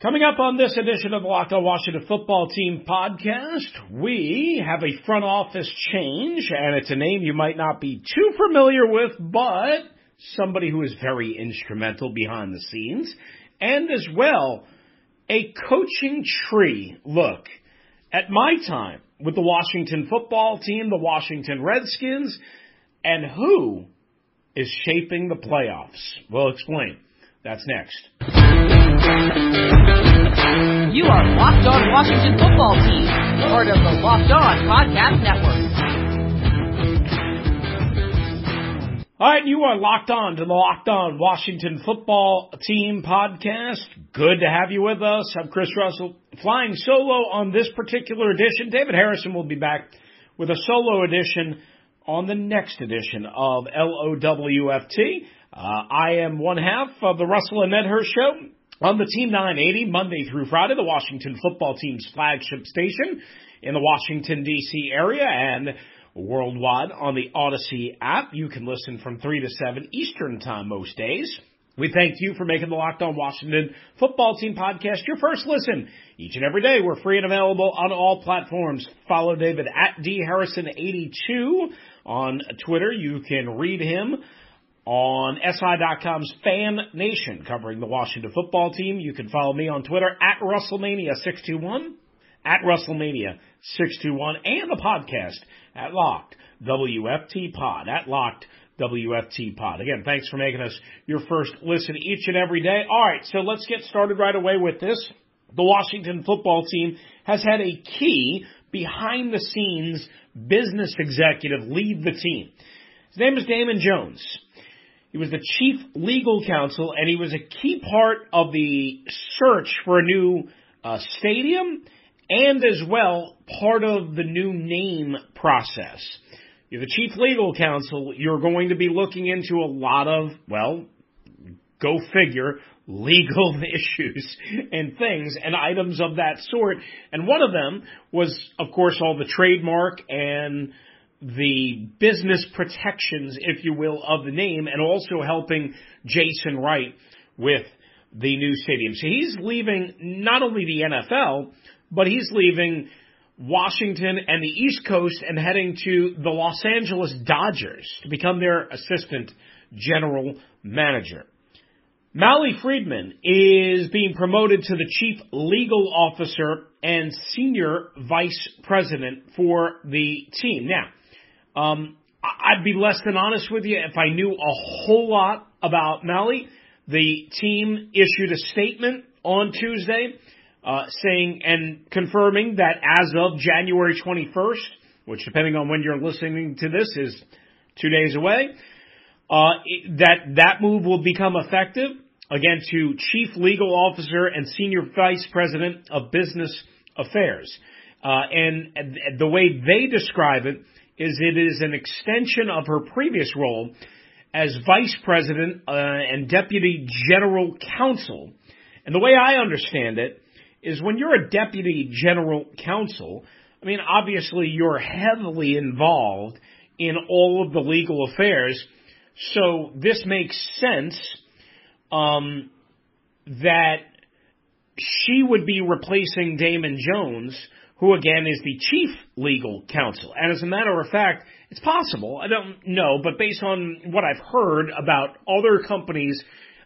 Coming up on this edition of the Locked On Washington Football Team podcast, we have a front office change, and it's a name you might not be too familiar with, but somebody who is very instrumental behind the scenes, and as well, a coaching tree look at my time with the Washington football team, the Washington Redskins, and who is shaping the playoffs. We'll explain. That's next. You are Locked On Washington Football Team, part of the Locked On Podcast Network. All right, you are locked on to the Locked On Washington Football Team podcast. Good to have you with us. I'm Chris Russell, flying solo on this particular edition. David Harrison will be back with a solo edition on the next edition of LOWFT. Uh, I am one half of the Russell and Medhurst show on the Team 980 Monday through Friday, the Washington football team's flagship station in the Washington DC area and worldwide on the Audacy app. You can listen from 3 to 7 Eastern time most days. We thank you for making the Locked On Washington Football Team podcast your first listen. Each and every day, we're free and available on all platforms. Follow David at dharrison82 on Twitter. You can read him on SI.com's Fan Nation covering the Washington football team. You can follow me on Twitter at Russellmania621, at Russellmania621, and the podcast at Locked WFT Pod, at Locked WFT Pod. Again, thanks for making us your first listen each and every day. All right, so let's get started right away with this. The Washington football team has had a key behind the scenes business executive lead the team. His name is Damon Jones. He was the chief legal counsel and he was a key part of the search for a new uh, stadium and as well part of the new name process. You're the chief legal counsel. You're going to be looking into a lot of, well, go figure, legal issues and things and items of that sort. And one of them was, of course, all the trademark and the business protections, if you will, of the name and also helping Jason Wright with the new stadium. So he's leaving not only the NFL, but he's leaving Washington and the East Coast and heading to the Los Angeles Dodgers to become their assistant general manager. Mally Friedman is being promoted to the chief legal officer and senior vice president for the team. Now, um, I'd be less than honest with you if I knew a whole lot about Mally. The team issued a statement on Tuesday uh, saying and confirming that as of January 21st, which depending on when you're listening to this is two days away, uh, that that move will become effective again to Chief Legal Officer and Senior Vice President of Business Affairs. Uh, and the way they describe it is it is an extension of her previous role as Vice President uh, and Deputy General Counsel. And the way I understand it is when you're a deputy general counsel, I mean, obviously you're heavily involved in all of the legal affairs. So this makes sense um, that she would be replacing Damon Jones, who again is the chief legal counsel. And as a matter of fact, it's possible. I don't know, but based on what I've heard about other companies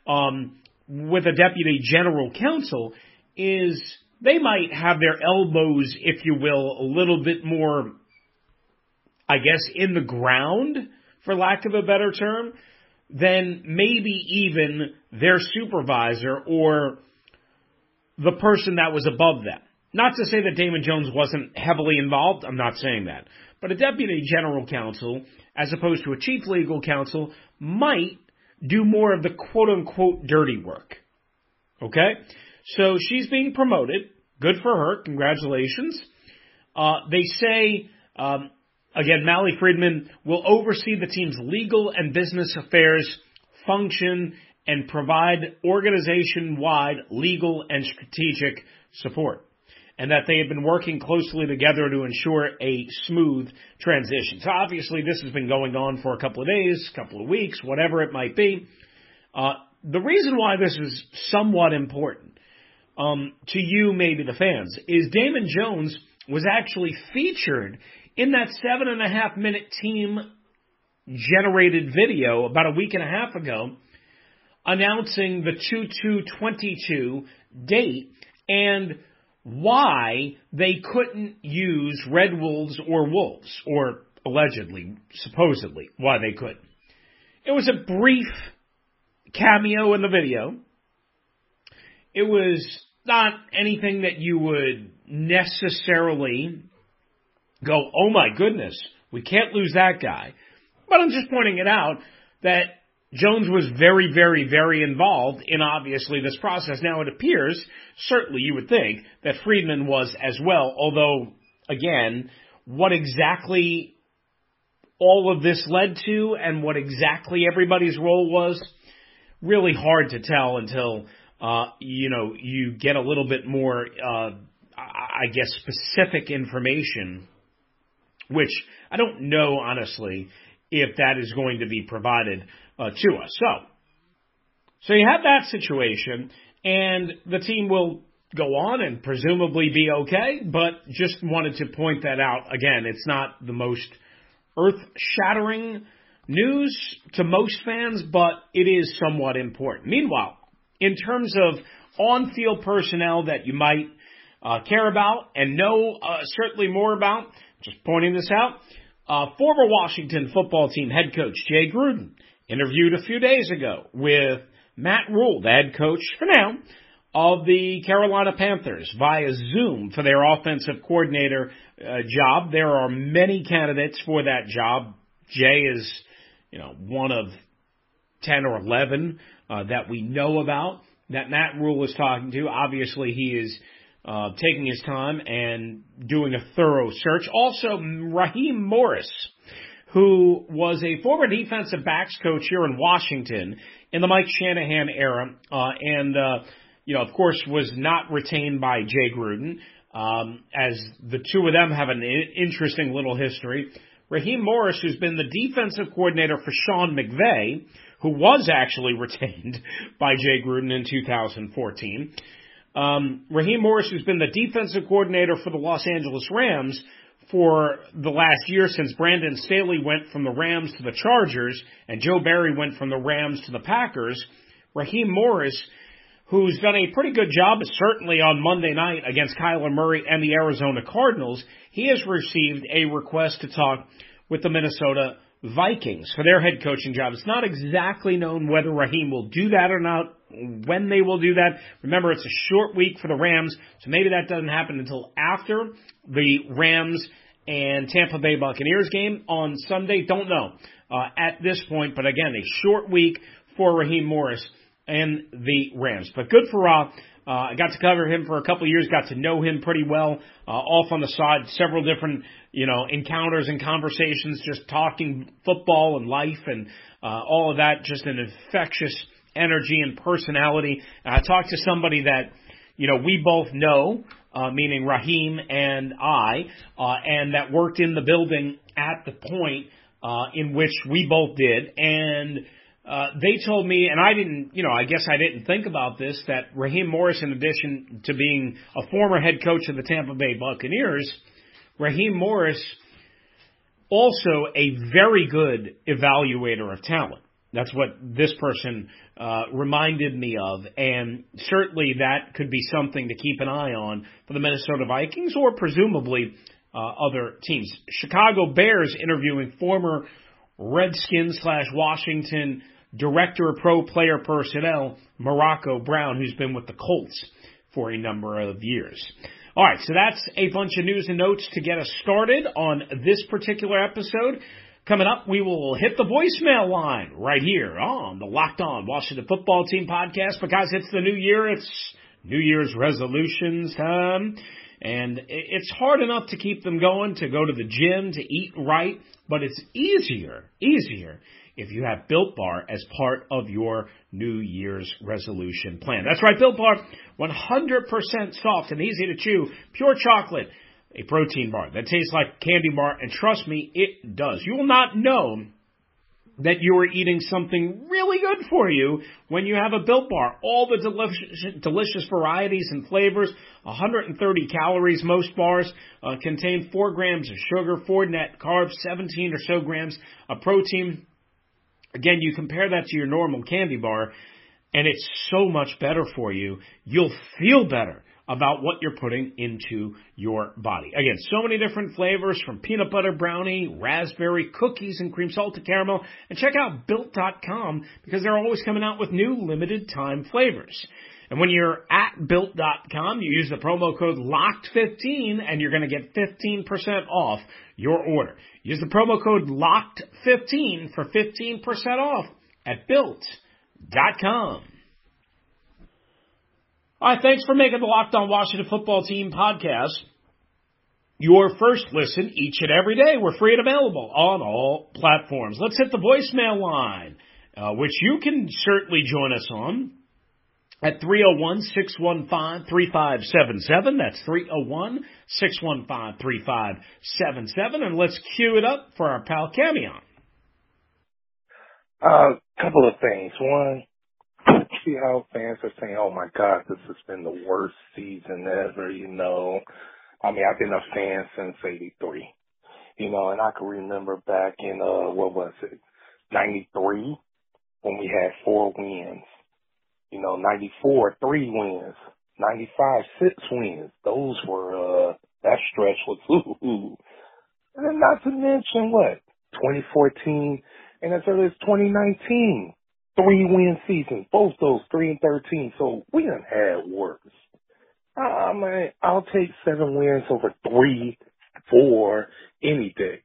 um, with a deputy general counsel, is they might have their elbows, if you will, a little bit more, I guess, in the ground, for lack of a better term, than maybe even their supervisor or the person that was above them. Not to say that Damon Jones wasn't heavily involved, I'm not saying that. But a deputy general counsel, as opposed to a chief legal counsel, might do more of the quote unquote dirty work. Okay? So she's being promoted. Good for her. Congratulations. Uh, they say, um, again, Mally Friedman will oversee the team's legal and business affairs function and provide organization wide legal and strategic support. And that they have been working closely together to ensure a smooth transition. So obviously this has been going on for a couple of days, couple of weeks, whatever it might be. Uh, the reason why this is somewhat important um, to you, maybe the fans, is Damon Jones was actually featured in that seven and a half minute team generated video about a week and a half ago announcing the 2222 date and why they couldn't use Red Wolves or Wolves, or allegedly, supposedly, why they couldn't. It was a brief cameo in the video. It was not anything that you would necessarily go, oh my goodness, we can't lose that guy. But I'm just pointing it out that Jones was very, very, very involved in obviously this process. Now it appears, certainly you would think, that Friedman was as well, although, again, what exactly all of this led to and what exactly everybody's role was, really hard to tell until, uh, you know, you get a little bit more, uh, I guess, specific information, which I don't know, honestly, if that is going to be provided uh, to us. So, so you have that situation, and the team will go on and presumably be okay, but just wanted to point that out. Again, it's not the most earth shattering news to most fans, but it is somewhat important. Meanwhile, in terms of on field personnel that you might uh, care about and know uh, certainly more about, just pointing this out, uh, former Washington football team head coach Jay Gruden interviewed a few days ago with Matt Rhule, the head coach for now of the Carolina Panthers via Zoom for their offensive coordinator uh, job. There are many candidates for that job. Jay is, you know, one of 10 or 11 uh, that we know about that Matt Rhule is talking to. Obviously, he is uh, taking his time and doing a thorough search. Also, Raheem Morris, who was a former defensive backs coach here in Washington in the Mike Shanahan era, uh, and uh, you know, of course, was not retained by Jay Gruden. Um, as the two of them have an interesting little history. Raheem Morris, who's been the defensive coordinator for Sean McVay, who was actually retained by Jay Gruden in 2014. Um, Raheem Morris, who's been the defensive coordinator for the Los Angeles Rams for the last year since Brandon Staley went from the Rams to the Chargers and Joe Barry went from the Rams to the Packers. Raheem Morris, who's done a pretty good job, certainly on Monday night against Kyler Murray and the Arizona Cardinals, he has received a request to talk with the Minnesota Vikings for their head coaching job. It's not exactly known whether Raheem will do that or not when they will do that. Remember, it's a short week for the Rams, so maybe that doesn't happen until after the Rams and Tampa Bay Buccaneers game on Sunday. Don't know uh, at this point, but again, a short week for Raheem Morris and the Rams. But good for Rob. Uh, I got to cover him for a couple of years, got to know him pretty well, uh, off on the side, several different, you know, encounters and conversations, just talking football and life and, uh, all of that, just an infectious energy and personality. I talked to somebody that, you know, we both know, uh, meaning Raheem and I, uh, and that worked in the building at the point, uh, in which we both did. And, uh, they told me, and I didn't, you know, I guess I didn't think about this, that Raheem Morris, in addition to being a former head coach of the Tampa Bay Buccaneers, Raheem Morris also a very good evaluator of talent. That's what this person uh, reminded me of, and certainly that could be something to keep an eye on for the Minnesota Vikings or presumably uh, other teams. Chicago Bears interviewing former Redskins slash Washington director of pro player personnel Morocco Brown, who's been with the Colts for a number of years. All right, so that's a bunch of news and notes to get us started on this particular episode. Coming up, we will hit the voicemail line right here on the Locked On Washington Football Team podcast because it's the new year. It's New Year's resolutions time. And it's hard enough to keep them going, to go to the gym, to eat right, but it's easier, easier if you have Built Bar as part of your New Year's resolution plan. That's right, Built Bar, 100% soft and easy to chew, pure chocolate a protein bar that tastes like candy bar, and trust me, it does. You will not know that you are eating something really good for you when you have a Built Bar. All the delicious, delicious varieties and flavors, 130 calories. Most bars uh, contain 4 grams of sugar, 4 net carbs, 17 or so grams of protein. Again, you compare that to your normal candy bar, and it's so much better for you. You'll feel better about what you're putting into your body. Again, so many different flavors from peanut butter brownie, raspberry, cookies, and cream salted caramel. And check out built.com because they're always coming out with new limited time flavors. And when you're at built.com, you use the promo code LOCKED15 and you're going to get 15% off your order. Use the promo code LOCKED15 for 15% off at built.com. All right, thanks for making the Locked On Washington Football Team podcast your first listen each and every day. We're free and available on all platforms. Let's hit the voicemail line, uh, which you can certainly join us on at 301-615-3577. That's 301-615-3577. And let's cue it up for our pal Camion. A uh, couple of things. One, see how fans are saying, "Oh my God, this has been the worst season ever." You know, I mean, I've been a fan since '83. You know, and I can remember back in uh, what was it, '93, when we had four wins. You know, '94 three wins, '95 six wins. Those were uh, that stretch was ooh. And then not to mention what 2014 and as early as 2019 three win seasons, both those three and thirteen. So we done had worse. I mean, I'll take seven wins over three, four, any day.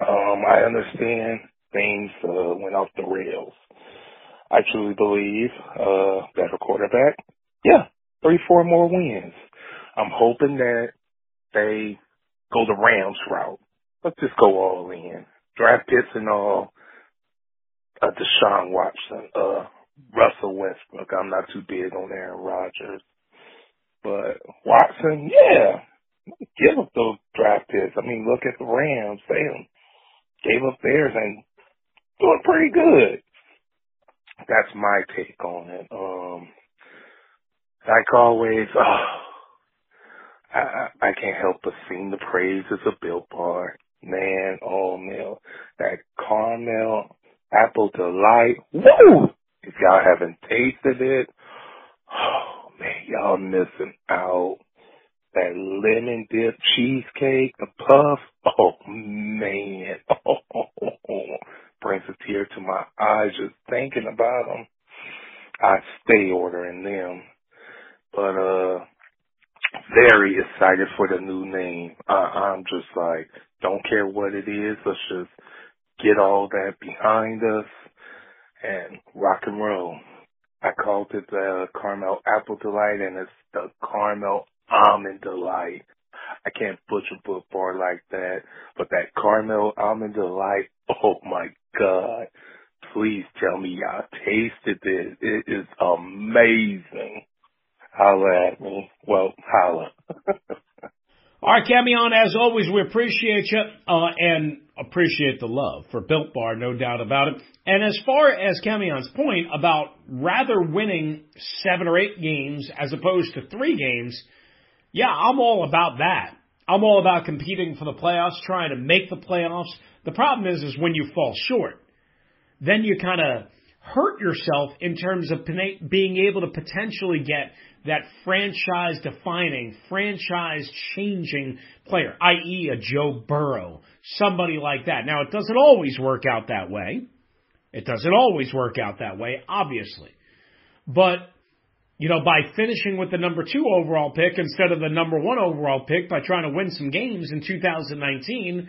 Um, I understand things uh, went off the rails. I truly believe uh, better quarterback. Yeah, three, four more wins. I'm hoping that they go the Rams route. Let's just go all in. Draft picks and all uh, Deshaun Watson, uh, Russell Westbrook. I'm not too big on Aaron Rodgers, but Watson, yeah, give up those draft picks. I mean, look at the Rams. They gave up theirs and doing pretty good. That's my take on it. Um, like always, oh, I, I can't help but sing the praises of Built Bar. Man, oh man, that caramel Apple Delight. Woo! If y'all haven't tasted it, oh man, y'all missing out. That lemon dip cheesecake, the puff, oh man, oh, brings a tear to my eyes just thinking about them. I stay ordering them, but uh, very excited for the new name. I, I'm just like, don't care what it is. Let's just get all that behind us and rock and roll. I called it the caramel apple delight and it's the caramel almond delight. I can't butcher Built Bar like that, but that caramel almond delight, oh my god. Please tell me y'all tasted it. It is amazing. Holla at me. Well, holla. All right, Camion, as always, we appreciate you uh, and appreciate the love for Built Bar, no doubt about it. And as far as Camion's point about rather winning seven or eight games as opposed to three games, yeah, I'm all about that. I'm all about competing for the playoffs, trying to make the playoffs. The problem is, is when you fall short, then you kind of hurt yourself in terms of being able to potentially get that franchise defining, franchise changing player, i.e. a Joe Burrow, somebody like that. Now, it doesn't always work out that way. It doesn't always work out that way, obviously. But, you know, by finishing with the number two overall pick instead of the number one overall pick by trying to win some games in 2019,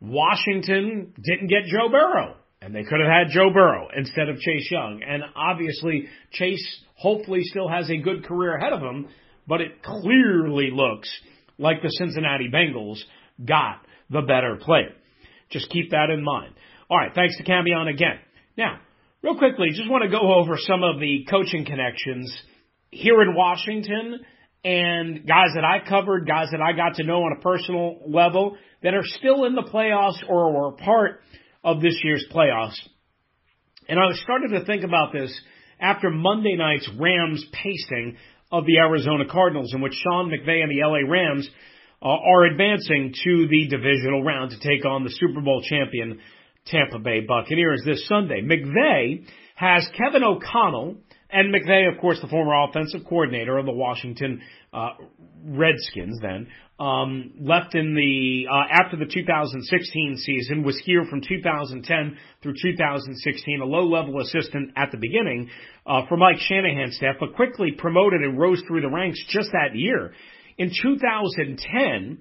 Washington didn't get Joe Burrow. And they could have had Joe Burrow instead of Chase Young. And obviously, Chase hopefully still has a good career ahead of him, but it clearly looks like the Cincinnati Bengals got the better player. Just keep that in mind. All right, thanks to Camion again. Now, real quickly, just want to go over some of the coaching connections here in Washington and guys that I covered, guys that I got to know on a personal level that are still in the playoffs or were part of this year's playoffs. And I was started to think about this after Monday night's Rams pacing of the Arizona Cardinals, in which Sean McVay and the LA Rams uh, are advancing to the divisional round to take on the Super Bowl champion Tampa Bay Buccaneers this Sunday. McVay has Kevin O'Connell and McVay, of course, the former offensive coordinator of the Washington uh, Redskins, then um, left in the uh, after the 2016 season, was here from 2010 through 2016, a low-level assistant at the beginning uh, for Mike Shanahan's staff, but quickly promoted and rose through the ranks just that year. In 2010,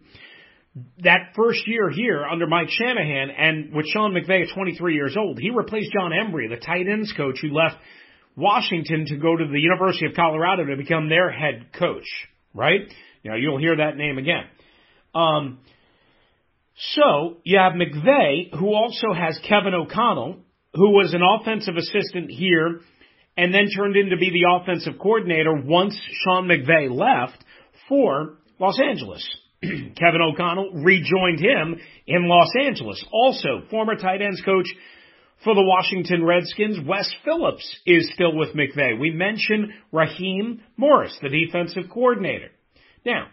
that first year here under Mike Shanahan and with Sean McVay at 23 years old, he replaced John Embree, the tight ends coach who left Washington to go to the University of Colorado to become their head coach, right? You know, you'll hear that name again. Um, so you have McVay, who also has Kevin O'Connell, who was an offensive assistant here and then turned in to be the offensive coordinator once Sean McVay left for Los Angeles. Kevin O'Connell rejoined him in Los Angeles. Also, former tight ends coach for the Washington Redskins, Wes Phillips is still with McVay. We mentioned Raheem Morris, the defensive coordinator. Now,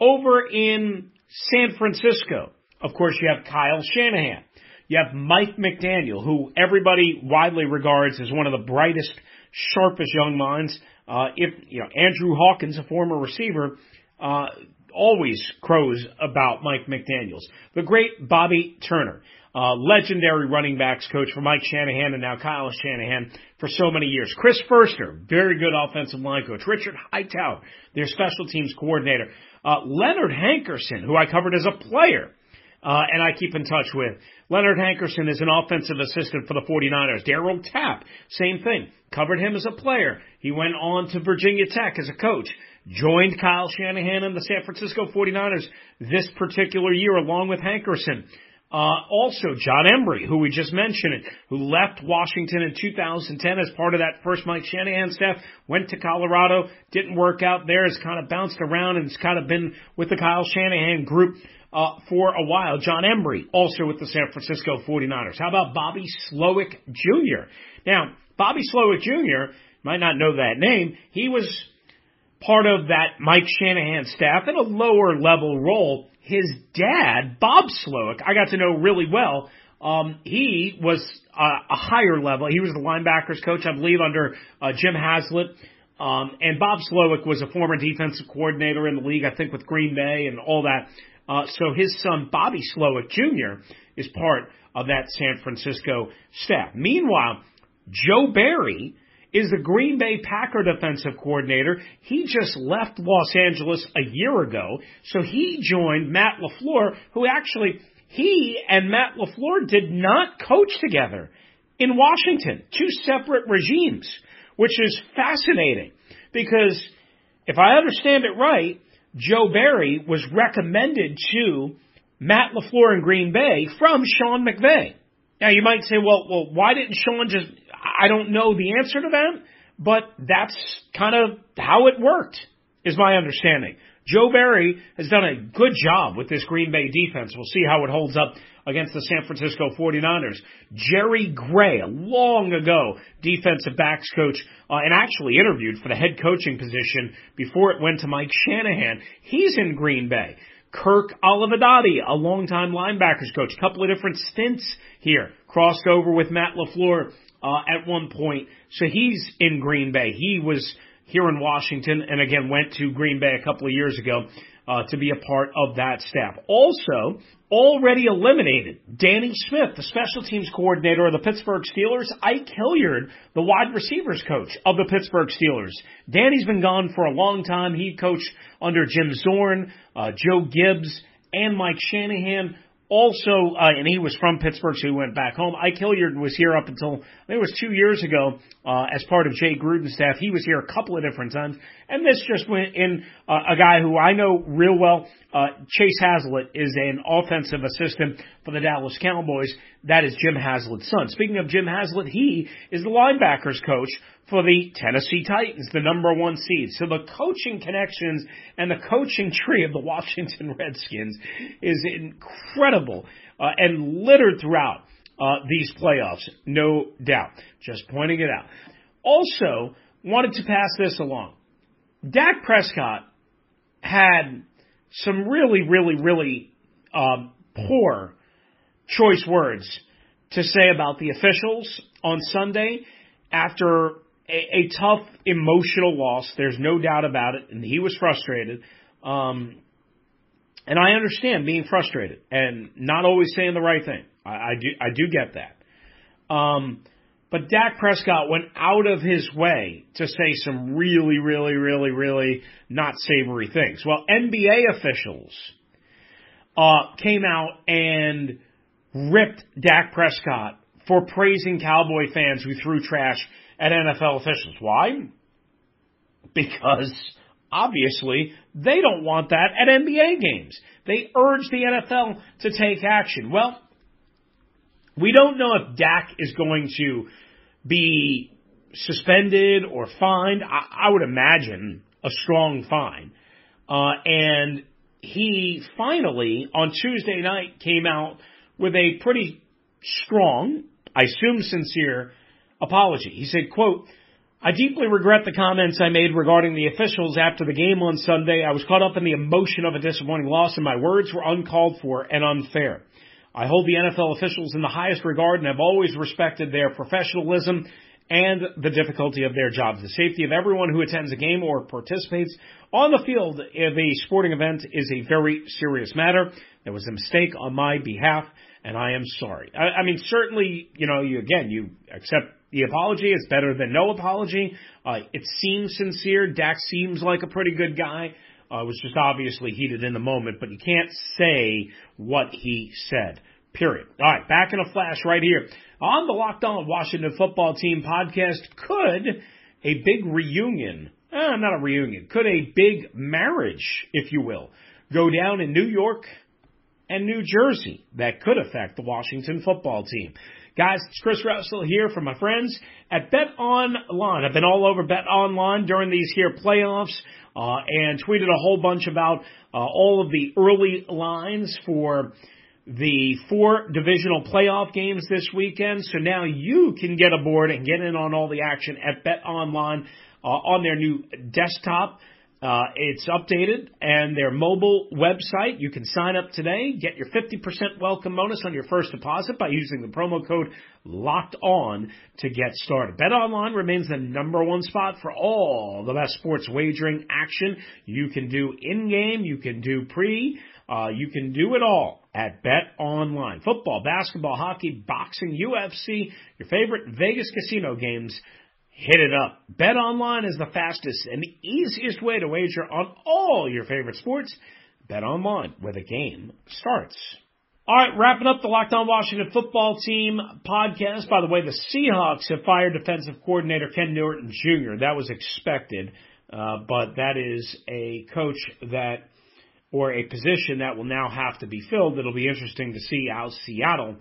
over in San Francisco, of course, you have Kyle Shanahan. You have Mike McDaniel, who everybody widely regards as one of the brightest, sharpest young minds. Uh, if you know Andrew Hawkins, a former receiver, uh, always crows about Mike McDaniel's. The great Bobby Turner, uh, legendary running backs coach for Mike Shanahan and now Kyle Shanahan for so many years. Chris Foerster, very good offensive line coach. Richard Hightower, their special teams coordinator. Uh, Leonard Hankerson, who I covered as a player, uh, and I keep in touch with. Leonard Hankerson is an offensive assistant for the 49ers. Darryl Tapp, same thing. Covered him as a player. He went on to Virginia Tech as a coach joined Kyle Shanahan and the San Francisco 49ers this particular year along with Hankerson. Uh, also, John Embree, who we just mentioned, who left Washington in 2010 as part of that first Mike Shanahan staff, went to Colorado, didn't work out there, has kind of bounced around and has kind of been with the Kyle Shanahan group uh, for a while. John Embree, also with the San Francisco 49ers. How about Bobby Slowik Jr.? Now, Bobby Slowik Jr. might not know that name. He was part of that Mike Shanahan staff in a lower level role. His dad, Bob Slowik, I got to know really well. Um, he was a, a higher level. He was the linebackers coach, I believe, under uh, Jim Haslett. Um, and Bob Slowik was a former defensive coordinator in the league, I think, with Green Bay and all that. Uh, so his son, Bobby Slowik Jr., is part of that San Francisco staff. Meanwhile, Joe Barry is the Green Bay Packer defensive coordinator. He just left Los Angeles a year ago, so he joined Matt LaFleur, who actually, he and Matt LaFleur did not coach together in Washington. Two separate regimes, which is fascinating because if I understand it right, Joe Barry was recommended to Matt LaFleur in Green Bay from Sean McVay. Now you might say, well, well, why didn't Sean just I don't know the answer to that, but that's kind of how it worked, is my understanding. Joe Barry has done a good job with this Green Bay defense. We'll see how it holds up against the San Francisco 49ers. Jerry Gray, long ago defensive backs coach, uh, and actually interviewed for the head coaching position before it went to Mike Shanahan. He's in Green Bay. Kirk Olivadotti, a longtime linebackers coach, a couple of different stints here, crossed over with Matt LaFleur uh, at one point. So he's in Green Bay. He was here in Washington and again went to Green Bay a couple of years ago uh, to be a part of that staff. Also, already eliminated Danny Smith, the special teams coordinator of the Pittsburgh Steelers, Ike Hilliard, the wide receivers coach of the Pittsburgh Steelers. Danny's been gone for a long time. He coached under Jim Zorn, uh, Joe Gibbs, and Mike Shanahan. Also, uh, and he was from Pittsburgh, so he went back home. Ike Hilliard was here up until I think it was two years ago uh, as part of Jay Gruden's staff. He was here a couple of different times, and this just went in uh, a guy who I know real well. Uh, Chase Haslett is an offensive assistant for the Dallas Cowboys. That is Jim Haslett's son. Speaking of Jim Haslett, he is the linebackers coach for the Tennessee Titans, the number one seed. So the coaching connections and the coaching tree of the Washington Redskins is incredible uh, and littered throughout uh, these playoffs, no doubt. Just pointing it out. Also, wanted to pass this along. Dak Prescott had some really, really, really um, poor choice words to say about the officials on Sunday after a, a tough emotional loss. There's no doubt about it, and he was frustrated. Um, and I understand being frustrated and not always saying the right thing. I, I do I do get that. Um, but Dak Prescott went out of his way to say some really, really, really, really not savory things. Well, NBA officials uh, came out and ripped Dak Prescott for praising Cowboy fans who threw trash at NFL officials. Why? Because obviously they don't want that at NBA games. They urge the NFL to take action. Well, we don't know if Dak is going to be suspended or fined. I, I would imagine a strong fine. Uh, and he finally, on Tuesday night, came out with a pretty strong, I assume sincere, apology. He said, quote, I deeply regret the comments I made regarding the officials after the game on Sunday. I was caught up in the emotion of a disappointing loss and my words were uncalled for and unfair. I hold the NFL officials in the highest regard and have always respected their professionalism and the difficulty of their jobs. The safety of everyone who attends a game or participates on the field of a sporting event is a very serious matter. There was a mistake on my behalf, and I am sorry. I, I mean, certainly, you know, you again, you accept the apology. is better than no apology. Uh, it seems sincere. Dak seems like a pretty good guy. Uh, was just obviously heated in the moment, but you can't say what he said. Period. All right, back in a flash right here on the Locked On Washington Football Team podcast. Could a big reunion, eh, not a reunion, could a big marriage, if you will, go down in New York and New Jersey that could affect the Washington football team? Guys, it's Chris Russell here from my friends at Bet Online. I've been all over Bet Online during these here playoffs uh, and tweeted a whole bunch about uh, all of the early lines for the four divisional playoff games this weekend. So now you can get aboard and get in on all the action at Bet Online uh, on their new desktop. Uh, it's updated and their mobile website. You can sign up today, get your 50% welcome bonus on your first deposit by using the promo code locked on to get started. Bet online remains the number one spot for all the best sports wagering action. You can do in game, you can do pre, uh, you can do it all at Bet Online. Football, basketball, hockey, boxing, UFC, your favorite Vegas casino games hit it up. Bet online is the fastest and the easiest way to wager on all your favorite sports. Bet online, where the game starts. All right, wrapping up the Locked On Washington football team podcast. By the way, the Seahawks have fired defensive coordinator Ken Norton Jr. That was expected, uh, but that is a coach that, or a position that will now have to be filled. It'll be interesting to see how Seattle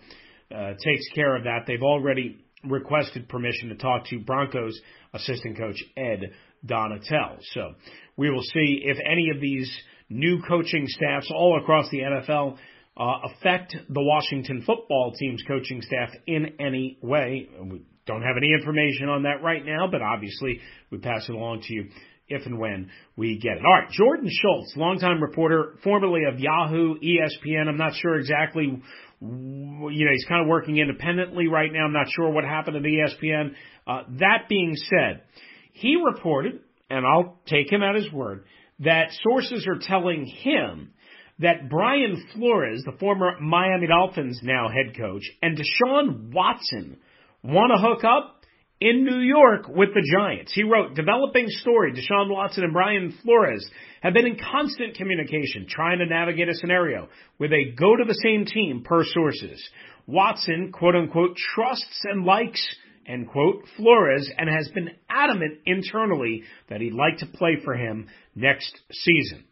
uh, takes care of that. They've already requested permission to talk to Broncos assistant coach Ed Donatell. So we will see if any of these new coaching staffs all across the NFL uh, affect the Washington football team's coaching staff in any way. We don't have any information on that right now, but obviously we pass it along to you if and when we get it. All right, Jordan Schultz, longtime reporter, formerly of Yahoo, ESPN. I'm not sure exactly you know, he's kind of working independently right now. I'm not sure what happened at ESPN. Uh, that being said, he reported, and I'll take him at his word, that sources are telling him that Brian Flores, the former Miami Dolphins now head coach, and Deshaun Watson want to hook up in New York with the Giants. He wrote, developing story, Deshaun Watson and Brian Flores have been in constant communication, trying to navigate a scenario where they go to the same team per sources. Watson, quote unquote, trusts and likes, end quote, Flores and has been adamant internally that he'd like to play for him next season.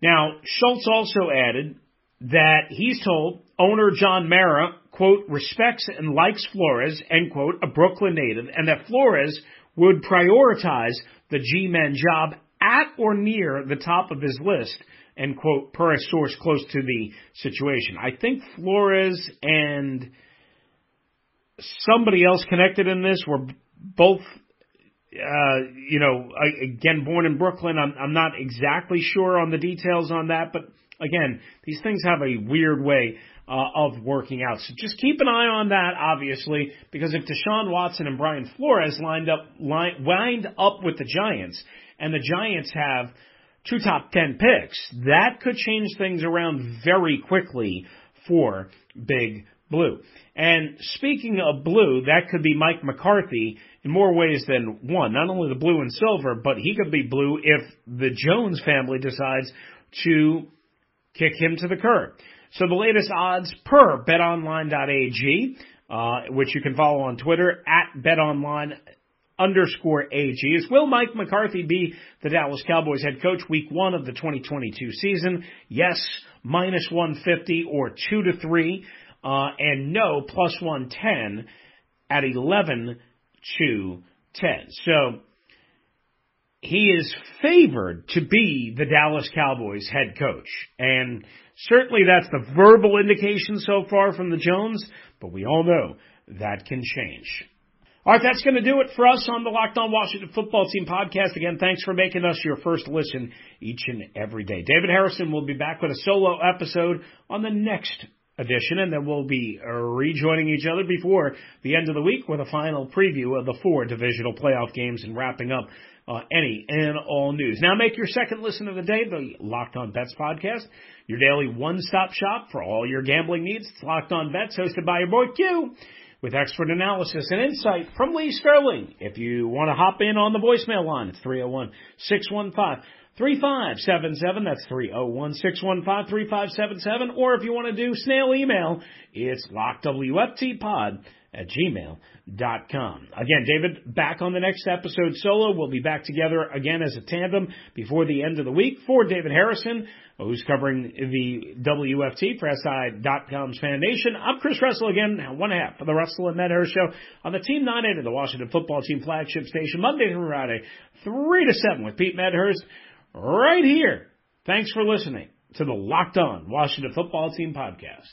Now, Schultz also added that he's told owner John Mara quote, respects and likes Flores, end quote, a Brooklyn native, and that Flores would prioritize the G-men job at or near the top of his list, end quote, per a source close to the situation. I think Flores and somebody else connected in this. We're both, uh, you know, again, born in Brooklyn. I'm, I'm not exactly sure on the details on that, but again, these things have a weird way uh, of working out. So just keep an eye on that, obviously, because if Deshaun Watson and Brian Flores lined up, line, wind up with the Giants, and the Giants have two top ten picks, that could change things around very quickly for Big Blue. And speaking of blue, that could be Mike McCarthy in more ways than one. Not only the blue and silver, but he could be blue if the Jones family decides to kick him to the curb. So the latest odds per betonline.ag, uh, which you can follow on Twitter at betonline underscore AG is will Mike McCarthy be the Dallas Cowboys head coach week one of the 2022 season? Yes, minus 150 or two to three, uh, and no, plus 110 at 11 to 10. So, he is favored to be the Dallas Cowboys head coach. And certainly that's the verbal indication so far from the Jones, but we all know that can change. All right, that's going to do it for us on the Locked On Washington Football Team podcast. Again, thanks for making us your first listen each and every day. David Harrison will be back with a solo episode on the next edition, and then we'll be rejoining each other before the end of the week with a final preview of the four divisional playoff games and wrapping up uh, any and all news. Now make your second listen of the day, the Locked On Bets podcast, your daily one-stop shop for all your gambling needs. It's Locked On Bets, hosted by your boy Q, with expert analysis and insight from Lee Sterling. If you want to hop in on the voicemail line, it's 301 615 3577. That's 301 615 3577. Or if you want to do snail email, it's lockwftpod at gmail.com. Again, David, back on the next episode solo. We'll be back together again as a tandem before the end of the week. For David Harrison, who's covering the WFT for SI.com's Fan Nation, I'm Chris Russell again, one half of the Russell and Medhurst Show on the Team 980, of the Washington Football Team flagship station, Monday through Friday, 3 to 7 with Pete Medhurst, right here. Thanks for listening to the Locked On Washington Football Team podcast.